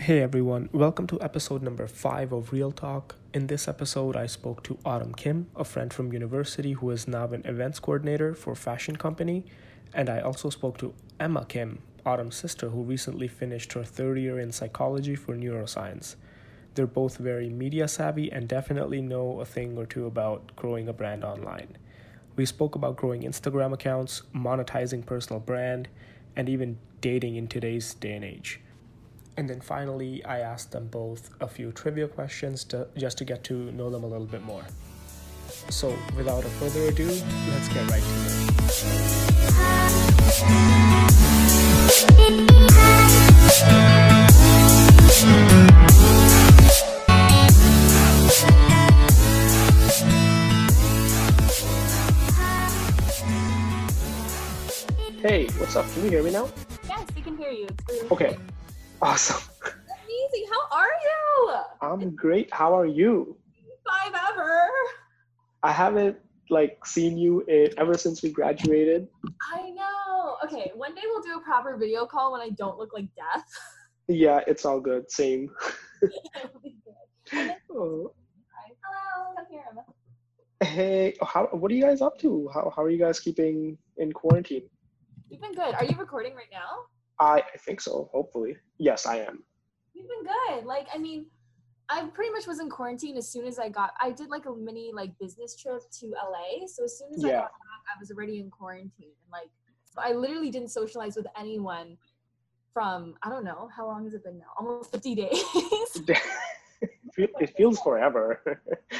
Hey everyone, welcome to episode number 5 of Real Talk. In this episode, I spoke to Autumn Kim, a friend from university who is now an events coordinator for fashion company, and I also spoke to Emma Kim, Autumn's sister who recently finished her third year in psychology for neuroscience. They're both very media savvy and definitely know a thing or two about growing a brand online. We spoke about growing Instagram accounts, monetizing personal brand, and even dating in today's day and age. And then finally, I asked them both a few trivia questions to, just to get to know them a little bit more. So, without further ado, let's get right to it. Hey, what's up? Can you hear me now? Yes, we can hear you. Okay, Awesome. Amazing. How are you? I'm great. How are you? Five ever. I haven't like seen you in, ever since we graduated. I know. Okay, one day we'll do a proper video call when I don't look like death. Yeah, it's all good. Same. oh. Hello, come here, Emma. Hey, how, what are you guys up to? How, how are you guys keeping in quarantine? We've been good. Are you recording right now? I, I think so, hopefully. Yes, I am. You've been good. Like, I mean, I pretty much was in quarantine as soon as I got I did like a mini like business trip to LA. So as soon as yeah. I got back, I was already in quarantine. And like so I literally didn't socialize with anyone from I don't know, how long has it been now? Almost 50 days. it feels forever. yeah,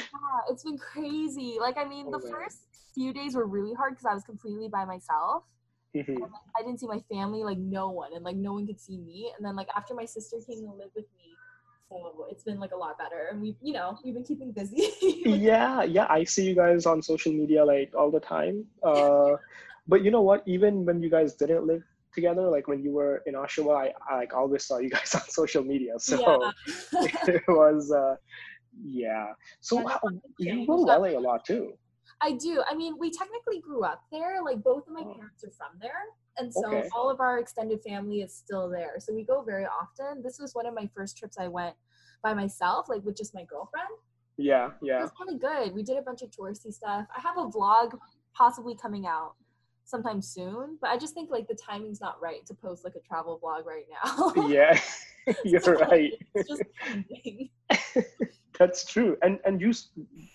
it's been crazy. Like I mean, oh, the man. first few days were really hard because I was completely by myself. Mm-hmm. Like, I didn't see my family, like no one, and like no one could see me. And then like after my sister came to live with me, so it's been like a lot better. And we've you know, we've been keeping busy. yeah, yeah, I see you guys on social media like all the time. Uh, but you know what? Even when you guys didn't live together, like when you were in Oshawa, I, I like always saw you guys on social media. So yeah. it was, uh, yeah. So you go to LA a lot too. I do. I mean, we technically grew up there. Like both of my oh. parents are from there. And so okay. all of our extended family is still there. So we go very often. This was one of my first trips I went by myself, like with just my girlfriend. Yeah, yeah. It was really good. We did a bunch of touristy stuff. I have a vlog possibly coming out sometime soon, but I just think like the timing's not right to post like a travel vlog right now. yeah, you're right. It's just That's true. And and you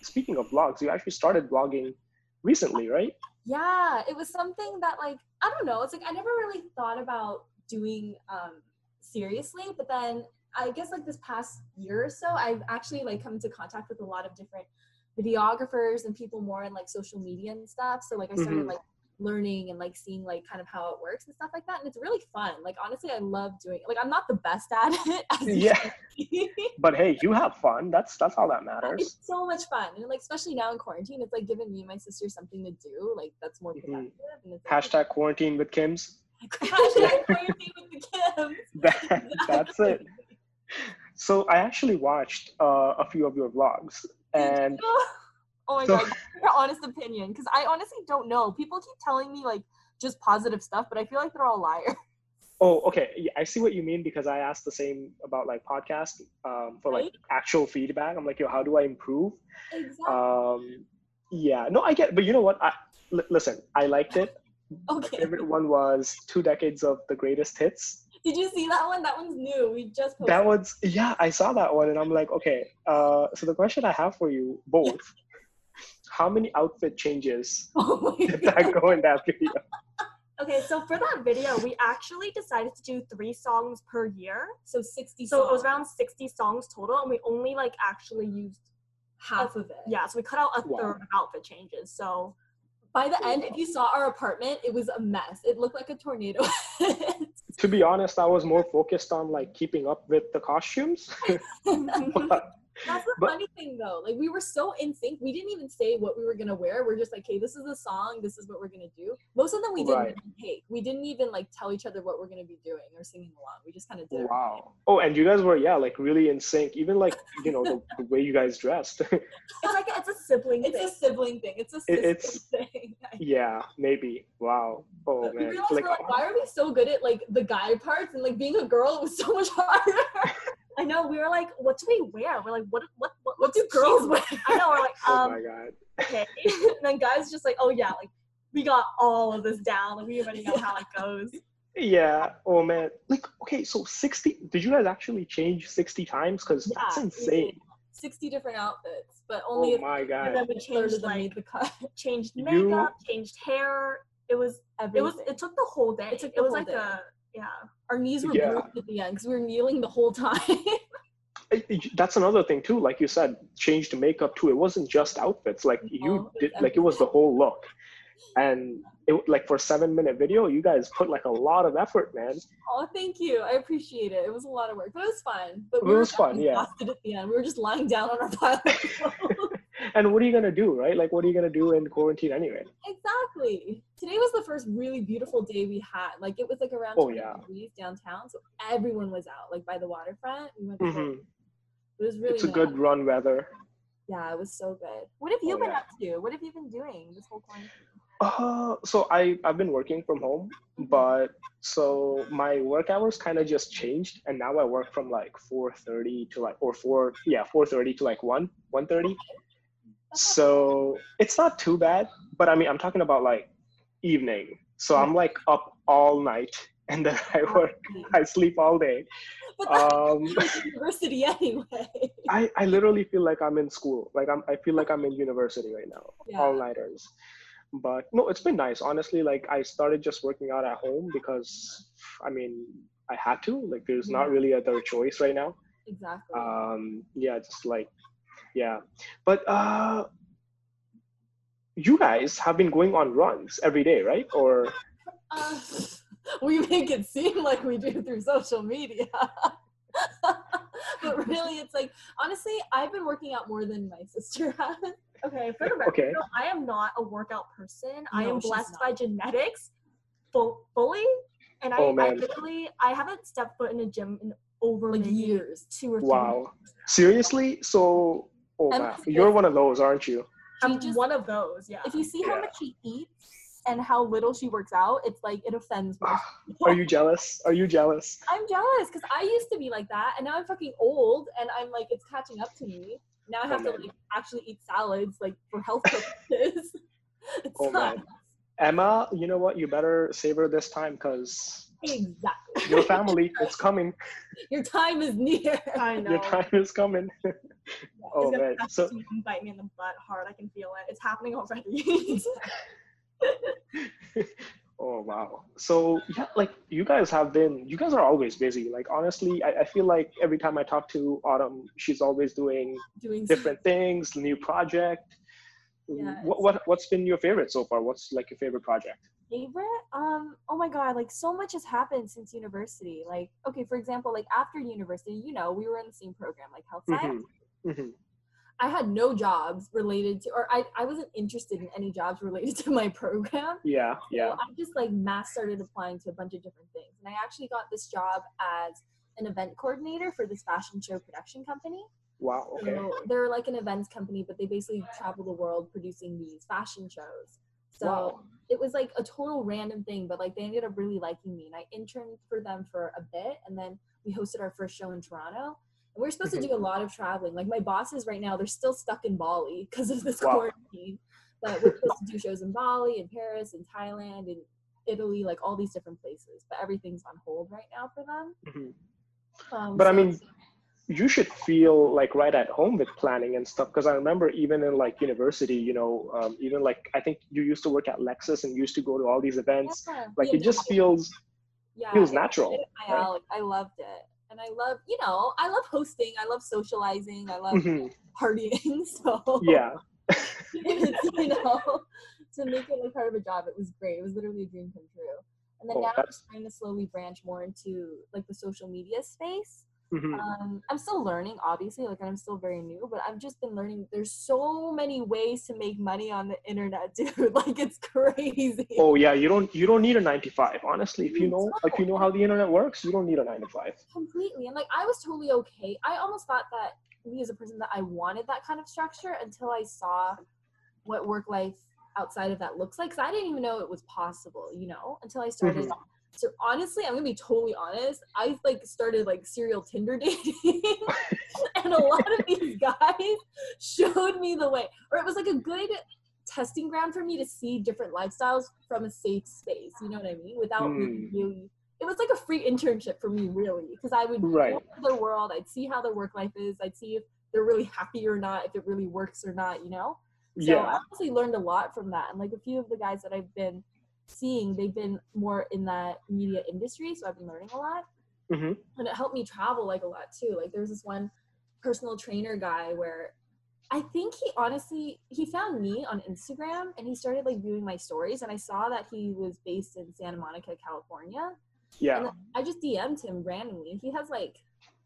speaking of blogs, you actually started blogging recently, right? Yeah, it was something that like I don't know. It's like I never really thought about doing um, seriously, but then I guess like this past year or so, I've actually like come into contact with a lot of different videographers and people more in like social media and stuff. So like I started mm-hmm. like learning and like seeing like kind of how it works and stuff like that and it's really fun. Like honestly i love doing it like i'm not the best at it yeah. but hey you have fun. That's that's all that matters it's so much fun and like especially now in quarantine it's like giving me and my sister something to do like that's more mm-hmm. productive mm-hmm. hashtag quarantine with kims. Hashtag quarantine with the kims. That, that's it. So i actually watched uh, a few of your vlogs and Oh my so, god, your honest opinion, because I honestly don't know. People keep telling me like just positive stuff, but I feel like they're all liars. Oh, okay. Yeah, I see what you mean because I asked the same about like podcast um, for right? like actual feedback. I'm like, yo, how do I improve? Exactly. Um, yeah, no, I get, but you know what? I, l- listen, I liked it. okay. My favorite one was two decades of the greatest hits. Did you see that one? That one's new. We just posted. that one's yeah. I saw that one, and I'm like, okay. Uh, so the question I have for you both how many outfit changes oh did that go in that video? Okay, so for that video, we actually decided to do three songs per year. So 60 So songs. it was around 60 songs total, and we only like actually used half a, of it. Yeah, so we cut out a wow. third of outfit changes. So by the end, if you saw our apartment, it was a mess. It looked like a tornado. to be honest, I was more focused on like keeping up with the costumes. but, that's the but, funny thing though. Like we were so in sync. We didn't even say what we were gonna wear. We're just like, hey, this is the song. This is what we're gonna do. Most of them we didn't right. even take. We didn't even like tell each other what we're gonna be doing or singing along. We just kind of did. Wow. Oh, and you guys were yeah, like really in sync. Even like you know the, the way you guys dressed. it's like a, it's a sibling. It's thing. a sibling thing. It's a it's, thing. yeah, maybe. Wow. Oh but man. We like, like, why are we so good at like the guy parts and like being a girl was so much harder. Know, we were like, what do we wear? We're like, what what what, What do girls wear? I know. We're like, oh um, my god. okay. and then guys just like, oh yeah, like we got all of this down. Like we already know how it goes. Yeah. Oh man. Like okay, so sixty. Did you guys actually change sixty times? Because Yeah, that's insane. 60 different outfits, but only Oh a my And god. then we changed like the cut. changed You- makeup, changed hair. It was Everything. it was it took the whole day. It took it was whole like day. a yeah. Our knees were Yeah. bruised at the end because we were kneeling the whole time. It- it- that's another thing too. Like you said, changed to makeup too. It wasn't just outfits. Like you did. Like it was the whole look. And it like for seven minute video, you guys put like a lot of effort, man. oh, thank you. I appreciate it. It was a lot of work, but it was fun. But It we were was fun, yeah. at the end. We were just lying down on our pile of clothes. And what are you gonna do, right? Like what are you gonna do in quarantine anyway? Exactly. Today was the first really beautiful day we had. Like it was like around Oh, 20 yeah. degrees downtown, so everyone was out, like by the waterfront. We went. To hmm It was really. It's a nice. good run weather. Yeah, it was so good. What have you Oh, been yeah. up to? What have you been doing this whole quarantine? Uh, so I I've been working from home, but so my work hours kind of just changed, and now I work from like 4:30 to like or four yeah 4:30 to like one 1:30. So it's not too bad, but I mean I'm talking about like evening. So I'm like up all night, and then I work I sleep all day. But Um, university anyway. I I literally feel like I'm in school. Like I'm I feel like I'm in university right now. Yeah. All nighters. But no, it's been nice. Honestly, like I started just working out at home because I mean I had to. Like there's not really other choice right now. Exactly. Um yeah, just like yeah. But uh you guys have been going on runs every day, right? Or Uh, we make it seem like we do through social media. but really, it's like, honestly, I've been working out more than my sister has. Okay, for the record, Okay. though, I am not a workout person. I am blessed not. by genetics, full, fully, and I, Oh, I man. literally I haven't stepped foot in a gym in over Like years. two or three. wow. Seriously? So oh I'm man, you're one of those, aren't you? I'm just- one of those. Yeah. If you see how Yeah. much she eats and how little she works out, it's like it offends me. Are you jealous? Are you jealous? I'm jealous because I used to be like that, and now I'm fucking old, and I'm like, it's catching up to me. Now I Oh, have to like actually eat salads like for health purposes. it Oh, man. Emma, you know what? You better savor this time because Exactly. your family, it's coming. Your time is near. I know. Your time is coming. Oh man. So bite me in the butt hard. I can feel it. It's happening already. oh wow. So yeah, like you guys have been you guys are always busy. Like honestly, I, I feel like every time I talk to Autumn, she's always doing Doing different things, new project. Yeah, What, what what's been your favorite so far? What's like your favorite project? favorite um oh my god like so much has happened since university like okay for example like after university you know we were in the same program like health science Mhm. Mhm. i had no jobs related to or I, I wasn't interested in any jobs related to my program Yeah, yeah. so i just like mass started applying to a bunch of different things and i actually got this job as an event coordinator for this fashion show production company Wow. Okay. so they're like an events company but they basically travel the world producing these fashion shows so Wow. it was like a total random thing, but like they ended up really liking me. And I interned for them for a bit, and then we hosted our first show in Toronto. And we are supposed to do a lot of traveling. Like my bosses right now, they're still stuck in Bali because of this Wow. quarantine. But we're supposed to do shows in Bali, in Paris, in Thailand, in Italy, like all these different places. But everything's on hold right now for them. Mhm. Um, But I mean, you should feel like right at home with planning and stuff. Because I remember even in like university, you know, um, even like I think you used to work at Lexus and used to go to all these events. yeah, Like yeah, it just feels yeah, feels natural, right? I loved it. And I love, you know, I love hosting. I love socializing. I love Mhm. partying. So yeah. you know, to make it like part of a job, it was great. It was literally a dream come true. And then Oh, now I'm that's- trying to slowly branch more into like the social media space. Mhm. Um, I'm still learning, obviously, like I'm still very new, but I've just been learning. There's so many ways to make money on the internet, dude. Like it's crazy. Oh yeah, you don't you don't need a nine to five. Honestly, if you know if you know how the internet works, you don't need a nine to five. completely and like i was totally okay i almost thought that me as a person that i wanted that kind of structure until i saw what work life outside of that looks like because i didn't even know it was possible you know until i started Mhm. So honestly, I'm gonna be totally honest. I like started like serial Tinder dating, and a lot of these guys showed me the way, or it was like a good testing ground for me to see different lifestyles from a safe space. You know what I mean? Without Mm. really, it was like a free internship for me, really, because I would Right. go to their world. I'd see how their work life is. I'd see if they're really happy or not, if it really works or not. You know. So Yeah. I honestly learned a lot from that. And like a few of the guys that I've been seeing, they've been more in that media industry. So I've been learning a lot. hmm And it helped me travel like a lot too. Like there was this one personal trainer guy where I think he honestly he found me on Instagram and he started like viewing my stories and I saw that he was based in Santa Monica, California. Yeah. And I just DM'd him randomly. He has like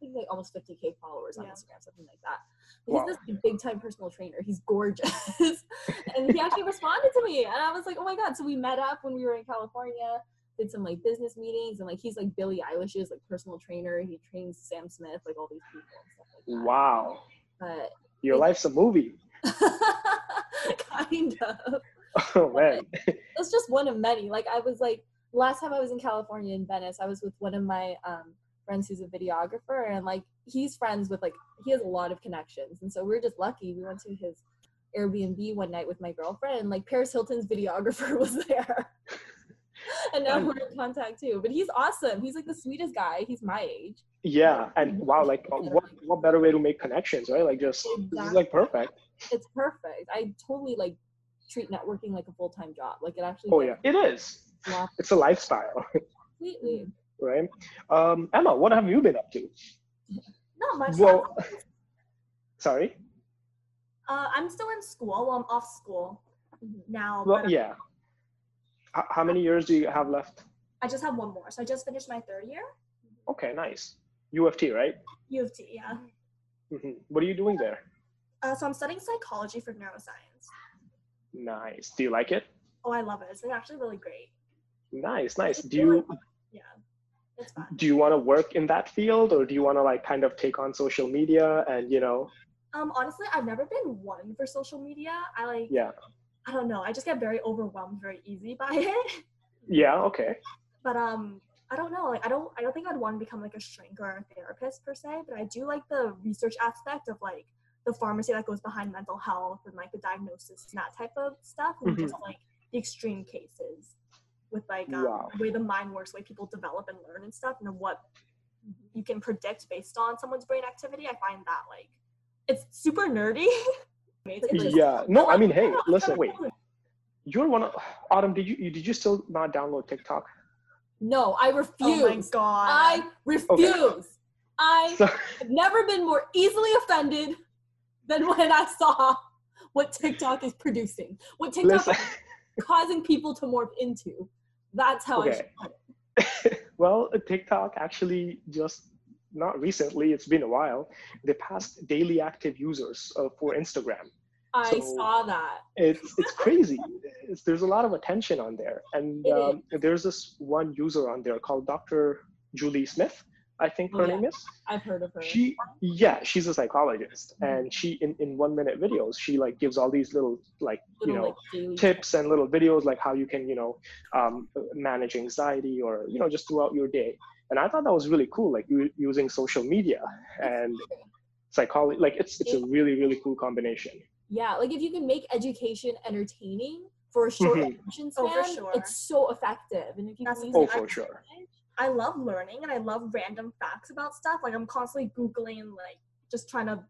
think like almost 50k followers on Yeah. Instagram, something like that. He's Wow. this big time personal trainer. He's gorgeous. and he actually responded to me. And I was like, oh my God. So we met up when we were in California, did some like business meetings, and like he's like Billie Eilish's like personal trainer. He trains Sam Smith, like all these people and stuff like that. Wow. But Your life's a movie. kind of. Oh man. It's just one of many. Like I was like last time I was in California in Venice, I was with one of my um friends who's a videographer and like he's friends with like he has a lot of connections. And so we are just lucky. We went to his Airbnb one night with my girlfriend and like Paris Hilton's videographer was there. and now we're in contact too. But he's awesome. He's like the sweetest guy. He's my age. Yeah. And wow, like uh, what what better way to make connections, right? Like just this is like perfect. It's perfect. I totally like treat networking like a full time job. Like it actually Oh yeah. It is. It's a lifestyle, completely. Right? Um, Emma, what have you been up to? Not much. Well, sorry. uh, I'm still in school. Well, I'm off school now. Well, but yeah. H- how many years do you have left? I just have one more. So I just finished my third year. Okay, nice. U of T, right? U of T, yeah. hmm What are you doing there? Uh, so I'm studying psychology for neuroscience. Nice. Do you like it? Oh, I love it. It's actually really great. Nice, nice. It's Do you really- Yeah, it's fun. Do you want to work in that field, or do you want to like kind of take on social media and you know? Um, honestly, I've never been one for social media. I like, Yeah. I don't know. I just get very overwhelmed very easy by it. Yeah. Okay. but um, I don't know. Like, I don't, I don't think I'd want to become like a shrink or a therapist per se. But I do like the research aspect of like the pharmacy that goes behind mental health and like the diagnosis and that type of stuff, and Mhm. just like the extreme cases with like um, Wow. the way the mind works, the way people develop and learn and stuff, and what you can predict based on someone's brain activity. I find that like it's super nerdy. It's like- Yeah. No, I mean, hey, Yeah, listen, wait. totally- You're one of Autumn. Did you you- did you still not download TikTok? No, I refuse. Oh my god. I refuse. Okay. I So, have never been more easily offended than when I saw what TikTok is producing, what TikTok listen. is causing people to morph into. That's how I Okay. it. well, TikTok actually just not recently. It's been a while. They passed daily active users uh, for Instagram. I So- saw that. it's it's crazy. It's, there's a lot of attention on there, and um, there's this one user on there called Dr. Julie Smith. I think Oh, her yeah. name is. I've heard of her. She yeah, she's a psychologist, Mhm. and she in, in one minute videos she like gives all these little like you know like, tips and little videos like how you can you know um, manage anxiety or you know just throughout your day. And I thought that was really cool, like u- using social media and psychology. Like it's it's a really really cool combination. Yeah, like if you can make education entertaining for a short Mhm. attention Oh, span, for sure. it's so effective. And if you That's can use the Oh, for as- sure. I love learning and I love random facts about stuff. Like I'm constantly googling and like just trying to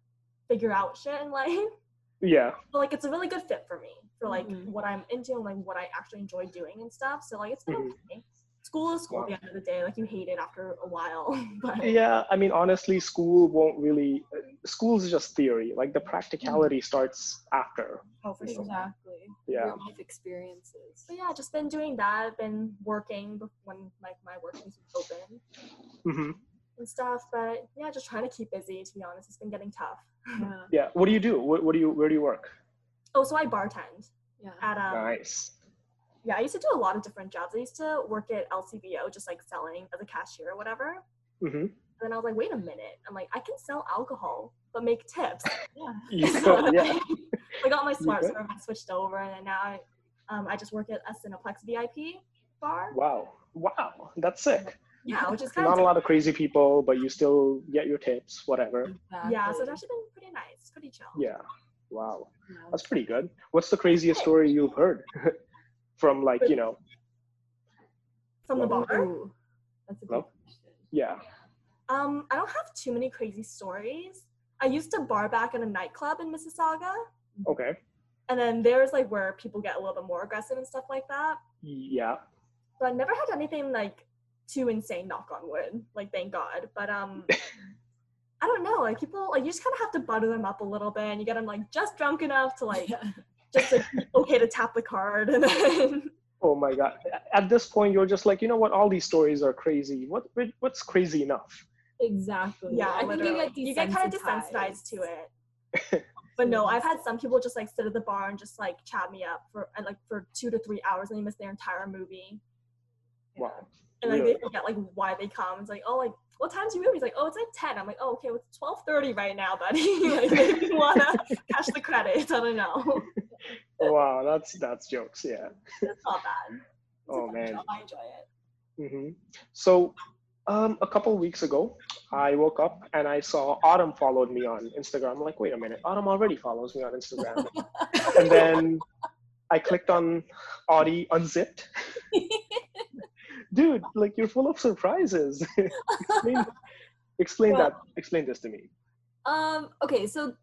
figure out shit and like Yeah. But like it's a really good fit for me for like Mhm. what I'm into and like what I actually enjoy doing and stuff. So like it's been Mhm. okay. School is school at the end of the day. Like you hate it after a while. but Yeah, I mean, honestly, school won't really. School is just theory. Like the practicality starts after. oh for sure. Exactly. Yeah. Real life experiences. So yeah, just been doing that. I've been working when like my work was open mm-hmm. and stuff. But yeah, just trying to keep busy. To be honest, it's been getting tough. Yeah. Yeah. What do you do? What, what do you? Where do you work? Oh, so I bartend Yeah. at um, Nice. Yeah, I used to do a lot of different jobs. I used to work at LCBO, just like selling as a cashier or whatever. hmm And then I was like, wait a minute. I'm like, I can sell alcohol, but make tips. Yeah. So yeah. I got my smart serve, I switched over, and now I, um, I just work at a Cineplex VIP. bar. Wow. Wow. That's sick. Yeah, which is kind Not of a lot of crazy people, but you still get your tips, whatever. yeah. So Exactly. it's actually been pretty nice, pretty chill. Yeah. Wow. Yeah. That's pretty good. What's the craziest story you've heard from like, you know, From the bar. Ooh, that's a good Hello? question. yeah. Um, I don't have too many crazy stories. I used to bar back in a nightclub in Mississauga, Okay. and then there's like where people get a little bit more aggressive and stuff like that. Yeah. But I never had anything like too insane. Knock on wood. Like thank God. But um, I don't know. Like people, like you just kind of have to butter them up a little bit, and you get them like just drunk enough to like just like okay to tap the card, and then Oh my god. At this point you're just like, you know what, all these stories are crazy. What what's crazy enough? Exactly. yeah, I think you get you get kind of desensitized to it. But no, I've had some people just like sit at the bar and just like chat me up for and like for two to three hours and they miss their entire movie. Wow. And like Really? they forget like why they come. It's like, oh like what time's your movie? He's like, oh it's like ten. I'm like, oh okay, well, it's twelve thirty right now, buddy. like maybe you wanna cash the credits. I don't know. Wow, that's that's jokes, yeah. It's not bad. It's Oh man. job. I enjoy it. hmm So, um, a couple weeks ago, I woke up and I saw Autumn followed me on Instagram. I'm like, wait a minute, Autumn already follows me on Instagram. and then I clicked on Audie Unzipped. Dude, like you're full of surprises. explain, explain Well- that. Explain this to me. Um, okay, so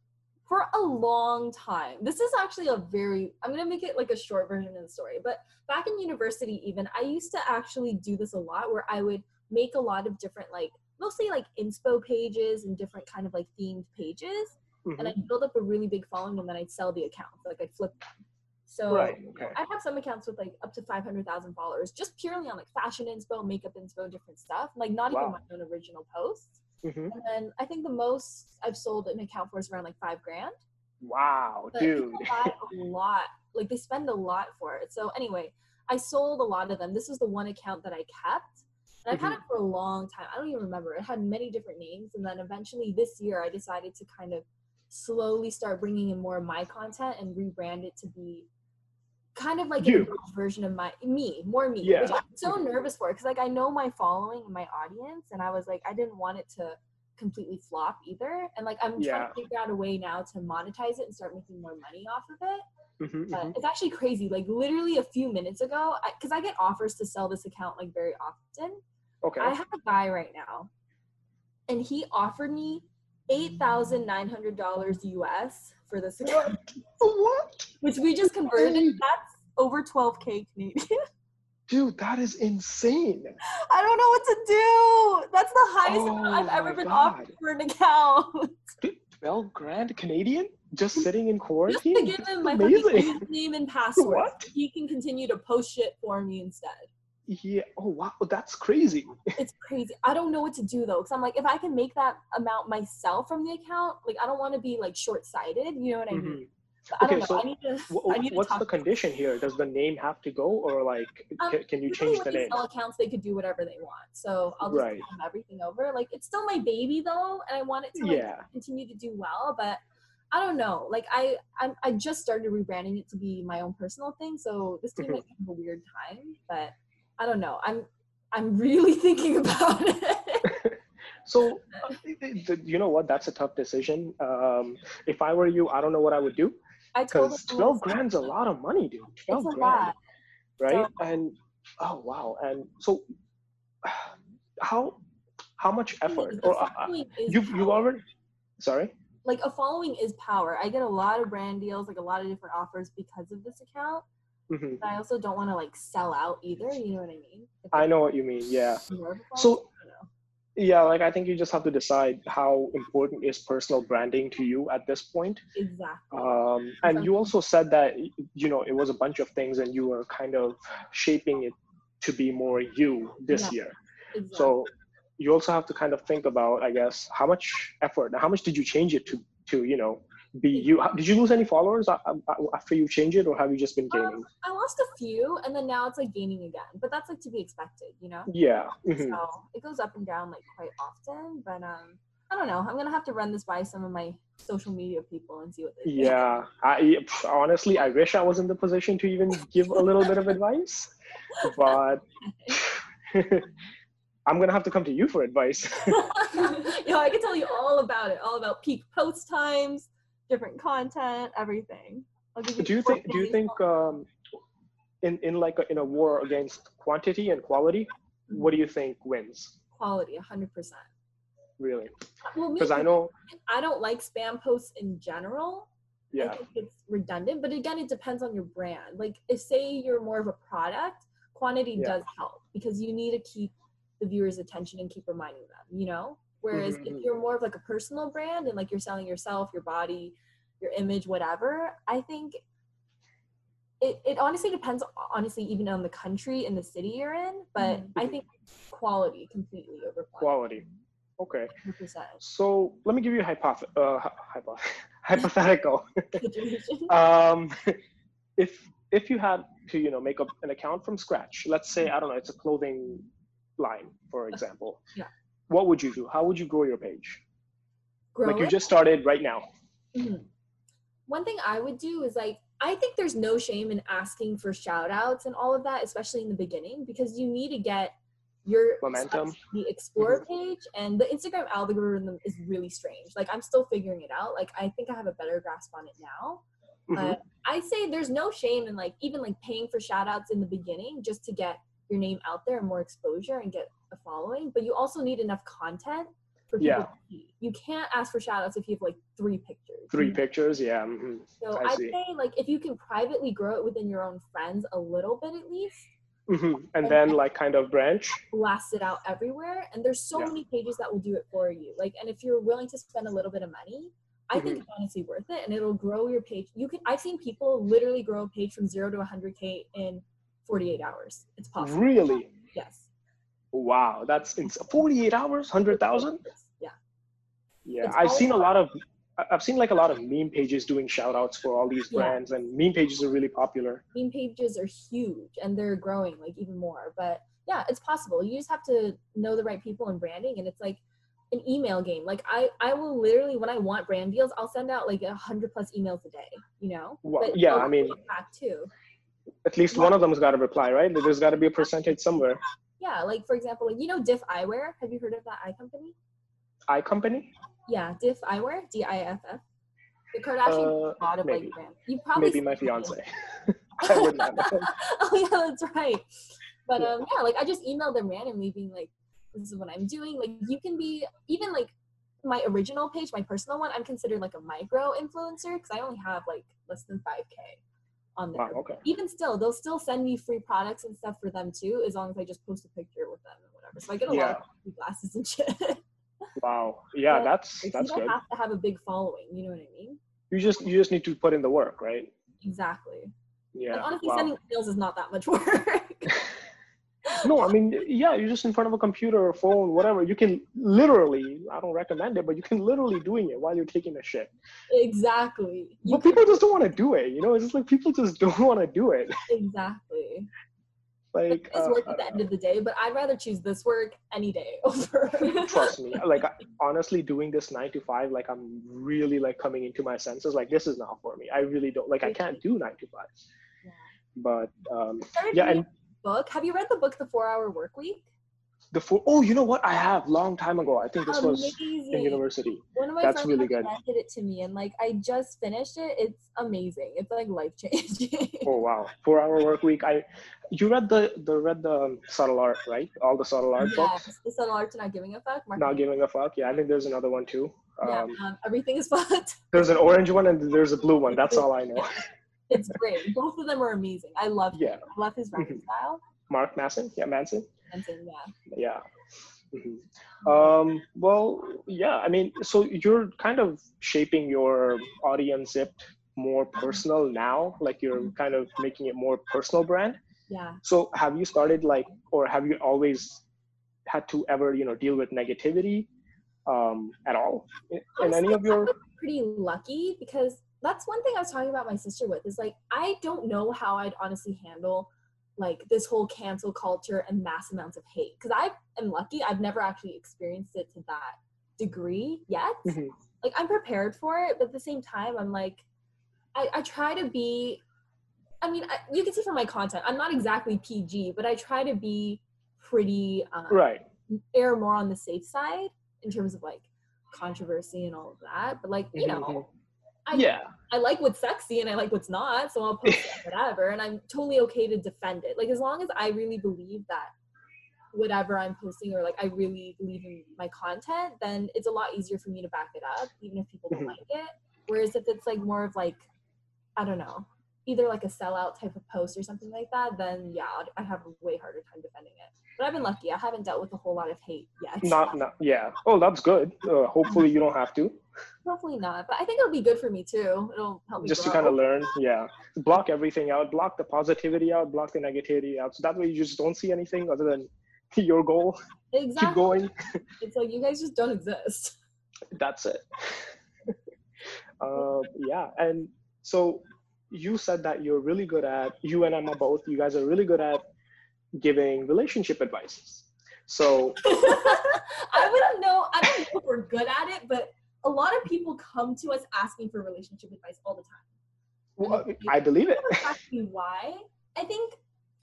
for a long time, this is actually a very, I'm gonna make it like a short version of the story, but back in university, even, I used to actually do this a lot where I would make a lot of different, like, mostly like inspo pages and different kind of like themed pages, Mhm. and I'd build up a really big following and then I'd sell the accounts, like, I'd flip them. So, Right. Okay. I have some accounts with like up to 500,000 followers just purely on like fashion inspo, makeup inspo, different stuff, like not even my own original posts. hmm And then I think the most I've sold an account for is around like five grand. Wow, But dude. a lot. Like they spend a lot for it. So anyway, I sold a lot of them. This was the one account that I kept. And I've had Mm-hmm. it for a long time. I don't even remember. It had many different names. And then eventually this year, I decided to kind of slowly start bringing in more of my content and rebrand it to be kind of like You. abridged version of my me, more me. Yeah. Which I'm so nervous for because like I know my following and my audience, and I was like, I didn't want it to completely flop either. And like I'm trying Yeah. to figure out a way now to monetize it and start making more money off of it. Mhm, But mhm. it's actually crazy. Like literally a few minutes ago, because I, get offers to sell this account like very often. Okay. I have a guy right now, and he offered me eight thousand nine hundred dollars US for this account, what? which we just converted. Hey. That's over twelve k Canadian. Dude, that is insane. I don't know what to do. That's the highest Oh I've ever been offered for an account. 12 grand Canadian? Just sitting in just quarantine? to give him my username and password. What? He can continue to post shit for me instead. Yeah. Oh, wow. That's crazy. it's crazy. I don't know what to do though, because I'm like, if I can make that amount myself from the account, like I don't want to be like short sighted. You know what I mean? Mhm. But I don't Okay, know. so I need to. Wh- I need to what's the condition here? Does the name have to go, or like, Um, ca- can you change the name? Accounts, they could do whatever they want. So I'll just Right. everything over. Like it's still my baby though, and I want it to like Yeah. continue to do well. But I don't know. Like I, I'm, I just started rebranding it to be my own personal thing. So this came Mhm. at kind of a weird time, but I don't know. I'm, I'm really thinking about it. So, uh, you know what? That's a tough decision. Um, if I were you, I don't know what I would do I because 12 grand's a lot of money, dude. 12 It's a grand, lot. right? So- and oh wow, and so how how much effort or uh, uh, you've you already sorry like a following is power. I get a lot of brand deals, like a lot of different offers because of this account. Hmm But I also don't want to like sell out either. You know what I mean? If I know what you mean. Yeah. So- following, I don't know. Yeah, like I think you just have to decide how important is personal branding to you at this point. exactly. Um, and you also said that you know it was a bunch of things, and you were kind of shaping it to be more you this Yeah. year. exactly. So you also have to kind of think about, I guess, how much effort, how much did you change it to, to you know, be you? Did you lose any followers after you changed it, or have you just been Um, gaining? I lost a few, and then now it's like gaining again. But that's like to be expected, you know. Yeah. mhm. So it goes up and down like quite often. But um, I don't know. I'm gonna have to run this by some of my social media people and see what they think. Yeah, I honestly I wish I was in the position to even give a little bit of advice, but I'm gonna have to come to you for advice. you know, I can tell you all about it, all about peak post times, different content, everything. I'll give do you think? Do you think um, in in like a, in a war against quantity and quality, what do you think wins? quality? hundred percent. Really? Well, Because I know, I don't like spam posts in general. Yeah. I think it's redundant, but again, it depends on your brand. Like, if say you're more of a product, quantity Yeah. does help because you need to keep the viewer's attention and keep reminding them, you know? Whereas Mhm, if you're more of like a personal brand and like you're selling yourself, your body, your image, whatever, I think it, it honestly depends, honestly, even on the country and the city you're in. But I Mhm. think quality completely over quality. Okay, 100%. so let me give you a hypoth- uh, hypo- hypothetical. um, if if you had to you know make up an account from scratch let's say i don't know it's a clothing line for example Yeah. What would you do how would you grow your page Grow like you it. just started right now Mhm. One thing I would do is like I think there's no shame in asking for shout outs and all of that, especially in the beginning, because you need to get your Momentum. the explore page and the Instagram algorithm is really strange. Like I'm still figuring it out. Like I think I have a better grasp on it now. Mhm. But I say there's no shame in like even like paying for shout outs in the beginning just to get your name out there and more exposure and get a following. But you also need enough content for people Yeah. to see. You can't ask for shout outs if you have like three pictures. three pictures yeah mhm. So I I'd see. say like if you can privately grow it within your own friends a little bit at least, Mhm. and then like kind of branch blast it out everywhere. And there's so Yeah. many pages that will do it for you. Like, and if you're willing to spend a little bit of money, I think Mhm. it's honestly worth it, and it'll grow your page. You can. I've seen people literally grow a page from zero to 100k in 48 hours. It's possible. really Yes. Wow that's ins- 48 hours 100000 Yeah. yeah It's i've seen a lot of i've seen like a lot of meme pages doing shout outs for all these Yeah. brands and meme pages are really popular Meme pages are huge, and they're growing like even more. But yeah, it's possible. You just have to know the right people in branding, and it's like an email game. Like I, I will literally when I want brand deals, I'll send out like a hundred plus emails a day. You know. Wow. But Yeah, I mean- back too. at least one of them's got to reply right there's got to be a percentage somewhere Yeah, like for example, like you know Diff Eyewear. Have you heard of that eye company? i company Yeah, Diff Eyewear, D I F F. The Kardashians Uh, have a lot of maybe. like brands. You probably maybe my fiance I would not oh yeah, that's right. But Yeah. um, yeah, like I just emailed them randomly, being like, "This is what I'm doing." Like you can be even like my original page, my personal one. I'm considered like a micro influencer because I only have like less than five k on there. wow okay Even still, they'll still send me free products and stuff for them too, as long as I just post a picture with them and whatever. So I get a lot of glasses and shit. wow yeah But that's that's you don't good have to have a big following. You know what I mean? you just you just need to put in the work right Exactly. yeah and honestly, wow. sending emails is not that much work. no i mean yeah you're just in front of a computer or phone whatever you can literally i don't recommend it but you can literally doing it while you're taking a shit exactly. You but people just don't want to do it you know it's just like people just don't want to do it exactly. like It's uh, work at the end of the day, but I'd rather choose this work any day over. trust me like honestly doing this nine to five like i'm really like coming into my senses like this is not for me i really don't like i can't do nine to five Yeah. but um yeah and book. Have you read the book The Four Hour Work Week? the four oh you know what i have long time ago i think this was in university One of my That's friends really good. recommended it to me, and like I just finished it. It's amazing. It's like life changing. oh wow four hour work week i you read the the read the um, subtle art right all the subtle art books yes, the subtle art to not giving a fuck. Mark not giving a fuck yeah i think there's another one too yeah, um, um, everything is fucked. there's an orange one and there's a blue one that's all i know It's great. Both of them are amazing. I love. Yeah. him. I love his writing style. mark manson yeah manson And so, yeah. yeah Mhm. um well yeah i mean so you're kind of shaping your audience it more personal now like you're kind of making it more personal brand Yeah. so have you started like or have you always had to ever you know deal with negativity um at all in, in any of your pretty lucky because that's one thing I was talking about my sister with is like I don't know how I'd honestly handle like this whole cancel culture and mass amounts of hate because I am lucky I've never actually experienced it to that degree yet. Mhm. Like I'm prepared for it, but at the same time, I'm like, I, I try to be. I mean, I, you can see from my content, I'm not exactly PG, but I try to be pretty um, Right. err more on the safe side in terms of like controversy and all of that. But like, you Mhm, know, I, Yeah. I like what's sexy and I like what's not, so I'll post it, whatever, and I'm totally okay to defend it. Like as long as I really believe that whatever I'm posting or like I really believe in my content, then it's a lot easier for me to back it up, even if people don't Mhm. like it. Whereas if it's like more of like, I don't know, either like a sellout type of post or something like that, then yeah, I'd have a way harder time defending it. But I've been lucky; I haven't dealt with a whole lot of hate yet. Not, not, yeah. Oh, that's good. Uh, hopefully you don't have to. Hopefully not, but I think it'll be good for me too. It'll help me Just to kind of learn. Yeah. Block everything out. Block the positivity out. Block the negativity out. So that way you just don't see anything other than your goal. exactly. Keep going. It's like you guys just don't exist. That's it. uh, yeah. And so you said that you're really good at, you and Emma both, you guys are really good at giving relationship advices. So, I wouldn't know. I don't know if we're good at it, but a lot of people come to us asking for relationship advice all the time. well, I believe it. Why. I think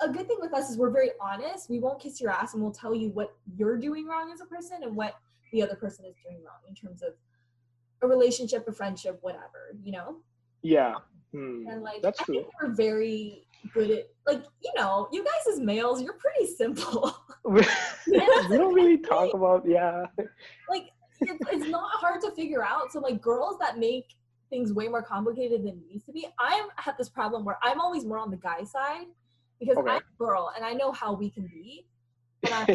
a good thing with us is we're very honest. We won't kiss your ass and we'll tell you what you're doing wrong as a person and what the other person is doing wrong in terms of a relationship, a friendship, whatever, you know? Yeah. Hmm. And like That's I think true. we're very good at like, you know, you guys as males, you're pretty simple. we don't really talk about, yeah. like it's, it's not hard to figure out. So like girls that make things way more complicated than it needs to be. I have this problem where I'm always more on the guy side because Okay. I'm a girl and I know how we can be. And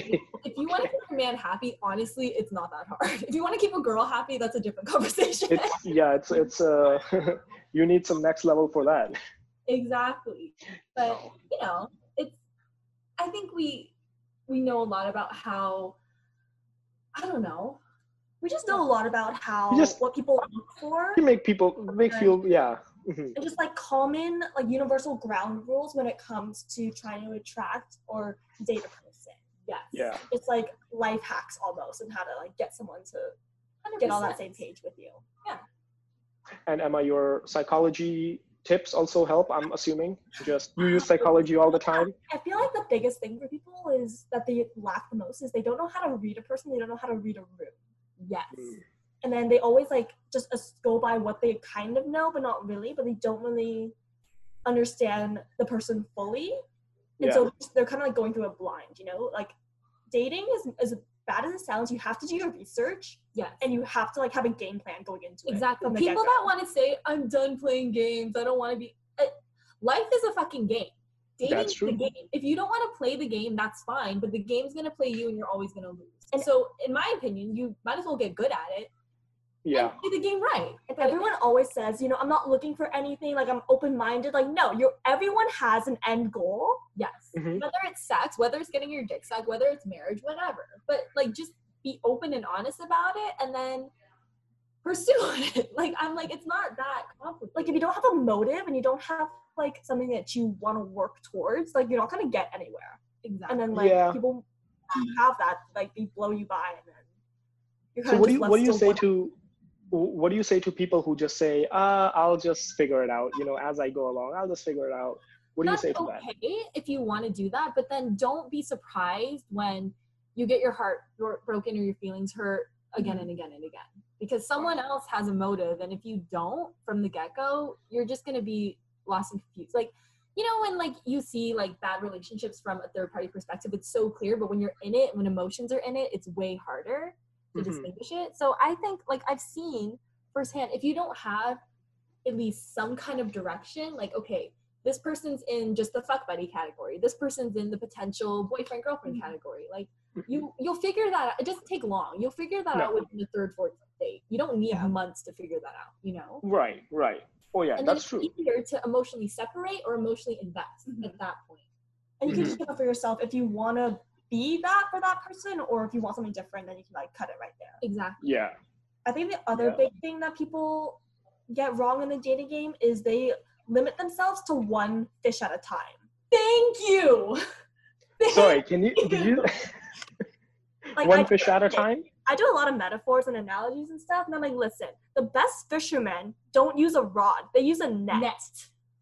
if you want to keep a man happy, honestly, it's not that hard. If you want to keep a girl happy, that's a different conversation. it's, yeah, it's, it's, uh, you need some next level for that. exactly. But you know, it's. I think we we know a lot about how. I don't know. We just know a lot about how just- what people look for You make people, make feel, yeah. Mhm. and just like common like universal ground rules when it comes to trying to attract or date a person. Yes. Yeah. It's like life hacks almost and how to like get someone to get on that same page with you. Yeah. And Emma, your psychology tips also help, I'm assuming. Just you use psychology all the time. I feel like the biggest thing for people is that they lack the most is they don't know how to read a person, they don't know how to read a room. Yes. Mm. And then they always like just go by what they kind of know, but not really, but they don't really understand the person fully. And Yeah. so they're kind of like going through a blind, you know? Like dating is as bad as it sounds, you have to do your research yeah and you have to like have a game plan going into it. Exactly. People get-go. that want to say, I'm done playing games, I don't want to be. Uh, life is a fucking game. Dating That's is true. the game. If you don't want to play the game, that's fine, but the game's going to play you and you're always going to lose. And- so, in my opinion, you might as well get good at it Yeah. play the game right. If everyone always says, you know, I'm not looking for anything, like I'm open minded, like no, you're everyone has an end goal. Yes. Mhm. Whether it's sex, whether it's getting your dick sucked, whether it's marriage, whatever. But, like, just be open and honest about it and then pursue it. Like, I'm like, it's not that complicated. Like if you don't have a motive and you don't have like something that you want to work towards, like you're not gonna get anywhere. exactly. And then like Yeah. people have that, like they blow you by and then you're So what do you what do you say to what do you say to people who just say, uh, I'll just figure it out, you know, as I go along, I'll just figure it out. What do you say to that? okay if you want to do that, but then don't be surprised when you get your heart broken or your feelings hurt again Mm-hmm. and again and again. Because someone else has a motive, and if you don't from the get go, you're just gonna be lost and confused. Like, you know, when like you see like bad relationships from a third party perspective, it's so clear, but when you're in it, when emotions are in it, it's way harder to Mhm. distinguish it. So I think like I've seen firsthand, if you don't have at least some kind of direction, like okay, this person's in just the fuck buddy category, this person's in the potential boyfriend girlfriend Mhm. category, like you you'll figure that out. It doesn't take long. You'll figure that No. out within the third, fourth date. You don't need Yeah. months to figure that out, you know? Right, right. Oh yeah, and that's true. easier to emotionally separate or emotionally invest Mhm. at that point. and you Mm-hmm. can just know for yourself if you want to be that for that person or if you want something different, then you can like cut it right there. Exactly. Yeah. I think the other Yeah. big thing that people get wrong in the dating game is they limit themselves to one fish at a time. Thank you. Sorry, can you did you Like one I- fish at a time? I do a lot of metaphors and analogies and stuff, and I'm like, listen, the best fishermen don't use a rod; they use a net. Net.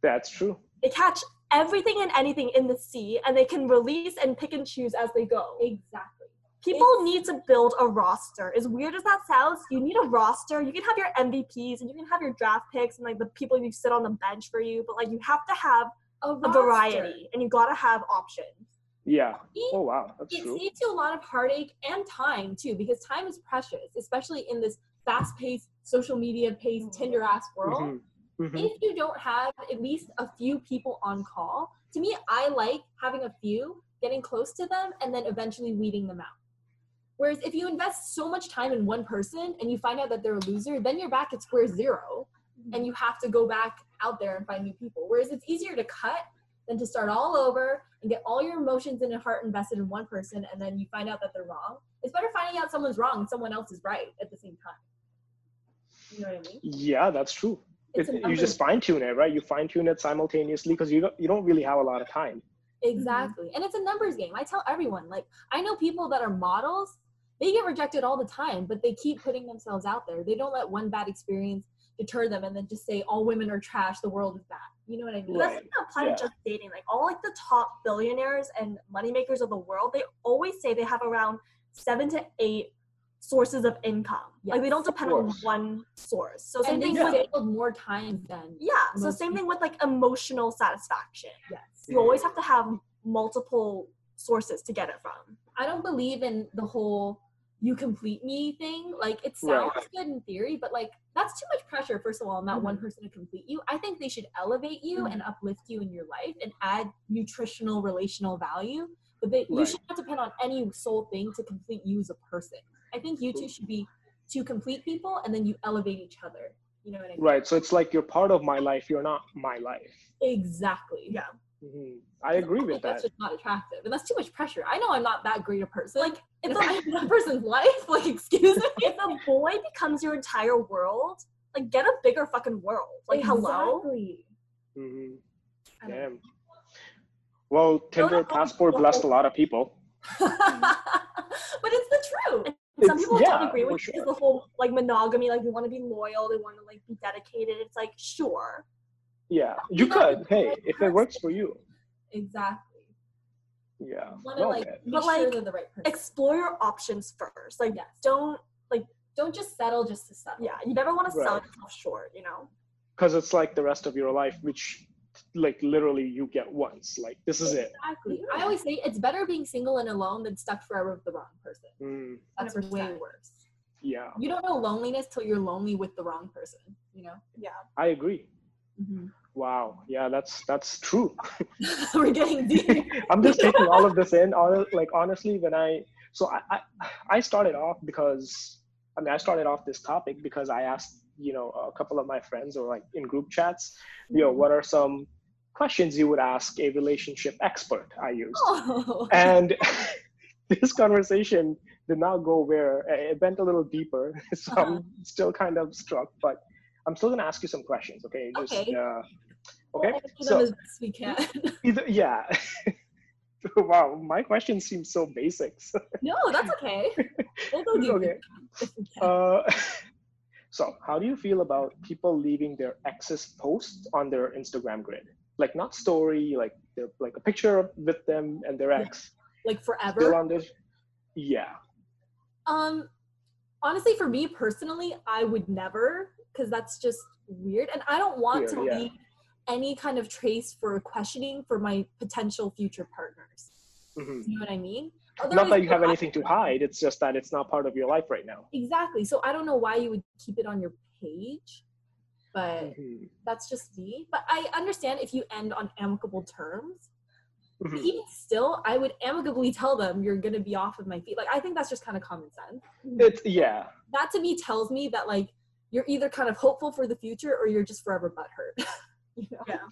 That's true. They catch everything and anything in the sea, and they can release and pick and choose as they go. Exactly. People It's- need to build a roster. As weird as that sounds, you need a roster. You can have your MVPs and you can have your draft picks and like the people you sit on the bench for you, but like you have to have A, a variety and you gotta have options. Yeah. It- Oh wow, that's it true. saves you a lot of heartache and time too because time is precious especially in this fast-paced social media paced Mhm. tinder ass world Mhm. Mhm. if you don't have at least a few people on call to me i like having a few getting close to them and then eventually weeding them out. Whereas if you invest so much time in one person and you find out that they're a loser then you're back at square zero and you have to go back out there and find new people. Whereas it's easier to cut than to start all over and get all your emotions and your heart invested in one person and then you find out that they're wrong. It's better finding out someone's wrong and someone else is right at the same time. You know what i mean? Yeah, that's true. It's It- you just fine tune it, right? You fine tune it simultaneously because you don't you don't really have a lot of time. Exactly. Mm-hmm. And it's a numbers game. I tell everyone, like, I know people that are models, they get rejected all the time, but they keep putting themselves out there. They don't let one bad experience deter them and then just say all women are trash, the world is bad. You know what I mean? But That's not apply Yeah. to just dating. Like all like the top billionaires and moneymakers of the world, they always say they have around seven to eight sources of income. Like they don't depend on one source. So same And thing with failed more times than yeah. So most same thing with like emotional satisfaction. yes. You always have to have multiple sources to get it from. I don't believe in the whole you complete me thing. Like it Right. sounds good in theory, but like that's too much pressure, first of all, on that Mm-hmm. one person to complete you. I think they should elevate you Mhm. and uplift you in your life and add nutritional relational value. But they, you should not depend on any sole thing to complete you as a person. I think you two should be two complete people and then you elevate each other. You know what I mean? Right. So it's like you're part of my life. You're not my life. Exactly. Yeah. Mhm. I agree with that. That's just not attractive. And that's too much pressure. I know I'm not that great a person. Like it's if a, I'm in that person's life, like excuse me. if a boy becomes your entire world, like get a bigger fucking world. Like hello. Exactly. Mhm. I know. Damn. Well, Tinder no, no, passport blessed a lot of people. but it's the truth. And some people yeah, don't agree with sure. the whole like monogamy, like they want to be loyal, they want to like be dedicated. It's like sure. Yeah, you could. Hey, like if it works for you. Exactly. Yeah. Want to Well, like man. But, sure like, they're the right person. Explore your options first. Like Yes. don't like Don't just settle just to settle. yeah, you never want to sell yourself short, you know? because it's like the rest of your life, which like literally you get once. Like this is it. Exactly. I always say it's better being single and alone than stuck forever with the wrong person. Mm, That's 100%. way worse. yeah, You don't know loneliness till you're lonely with the wrong person. You know. Yeah. I agree. Wow. Yeah, that's that's true. We're getting deep. I'm just taking all of this in. Hon- Like honestly, when I so I, I I started off because I mean I started off this topic because I asked you know a couple of my friends or like in group chats, you know, what are some questions you would ask a relationship expert? I used. Oh. and this conversation did not go where it went a little deeper so Uh-huh. i'm still kind of struck but i'm still going to ask you some questions okay just Okay. uh, okay We'll so as best we can. either yeah wow my questions seem so basic no, that's okay. We'll go deep. okay uh, so how do you feel about people leaving their ex's posts on their instagram grid like not story like like a picture with them and their ex like forever. still on this yeah Um, honestly, for me personally, I would never, because that's just weird, and I don't want to yeah. leave any kind of trace for questioning for my potential future partners. Mhm. You know what I mean? Not that you have anything to hide it's just that it's not part of your life right now Exactly. So I don't know why you would keep it on your page, but Mhm. that's just me. But I understand if you end on amicable terms. But Mhm. even still, I would amicably tell them you're gonna be off of my feet. Like I think that's just kind of common sense. it's yeah That to me tells me that like you're either kind of hopeful for the future or you're just forever butthurt. you know? Yeah.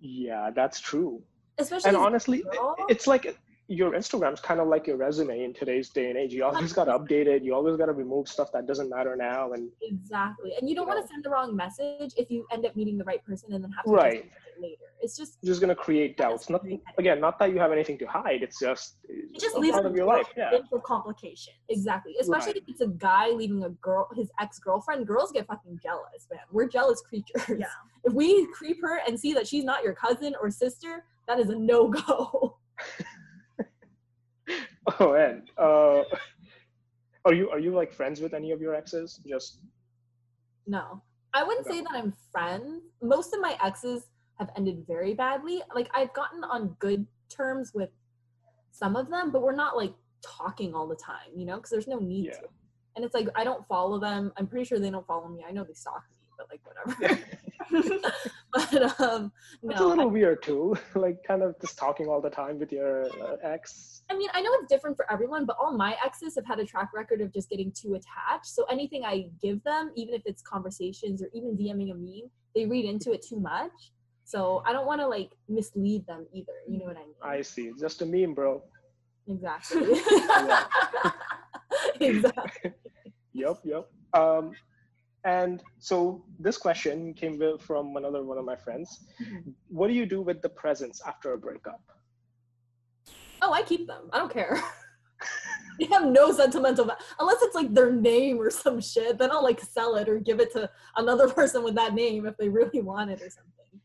yeah that's true Especially and honestly girl. it's like your Instagram's kind of like your resume in today's day and age. You always got to update it. You always got to remove stuff that doesn't matter now. And Exactly. And you don't You want know. to send the wrong message if you end up meeting the right person and then have to Right. it later. It's just it's just gonna create doubts. Not again, not that you have anything to hide. It's just It just a leaves part of your life. Yeah. for complications. exactly. Especially Right. if it's a guy leaving a girl his ex-girlfriend. Girls get fucking jealous, man. We're jealous creatures. Yeah. If we creep her and see that she's not your cousin or sister, that is a no-go. Oh, and uh, are you are you like friends with any of your exes? Just No. I wouldn't say that I'm friends. Most of my exes have ended very badly. Like I've gotten on good terms with some of them, but we're not like talking all the time, you know, because there's no need Yeah. to. And it's like I don't follow them. I'm pretty sure they don't follow me. I know they stalk me, but like whatever. but um That's a no. little weird too. like kind of just talking all the time with your uh, ex. I mean, I know it's different for everyone, but all my exes have had a track record of just getting too attached. So anything I give them, even if it's conversations or even DMing a meme, they read into it too much. So I don't want to like mislead them either. You know what I mean? I see. Just a meme, bro. exactly. Exactly. Yep, yep. Um, and so this question came from another one of my friends. Mhm. What do you do with the presents after a breakup? Oh, I keep them. I don't care. they have no sentimental va- unless it's like their name or some shit. Then I'll like sell it or give it to another person with that name if they really want it or something.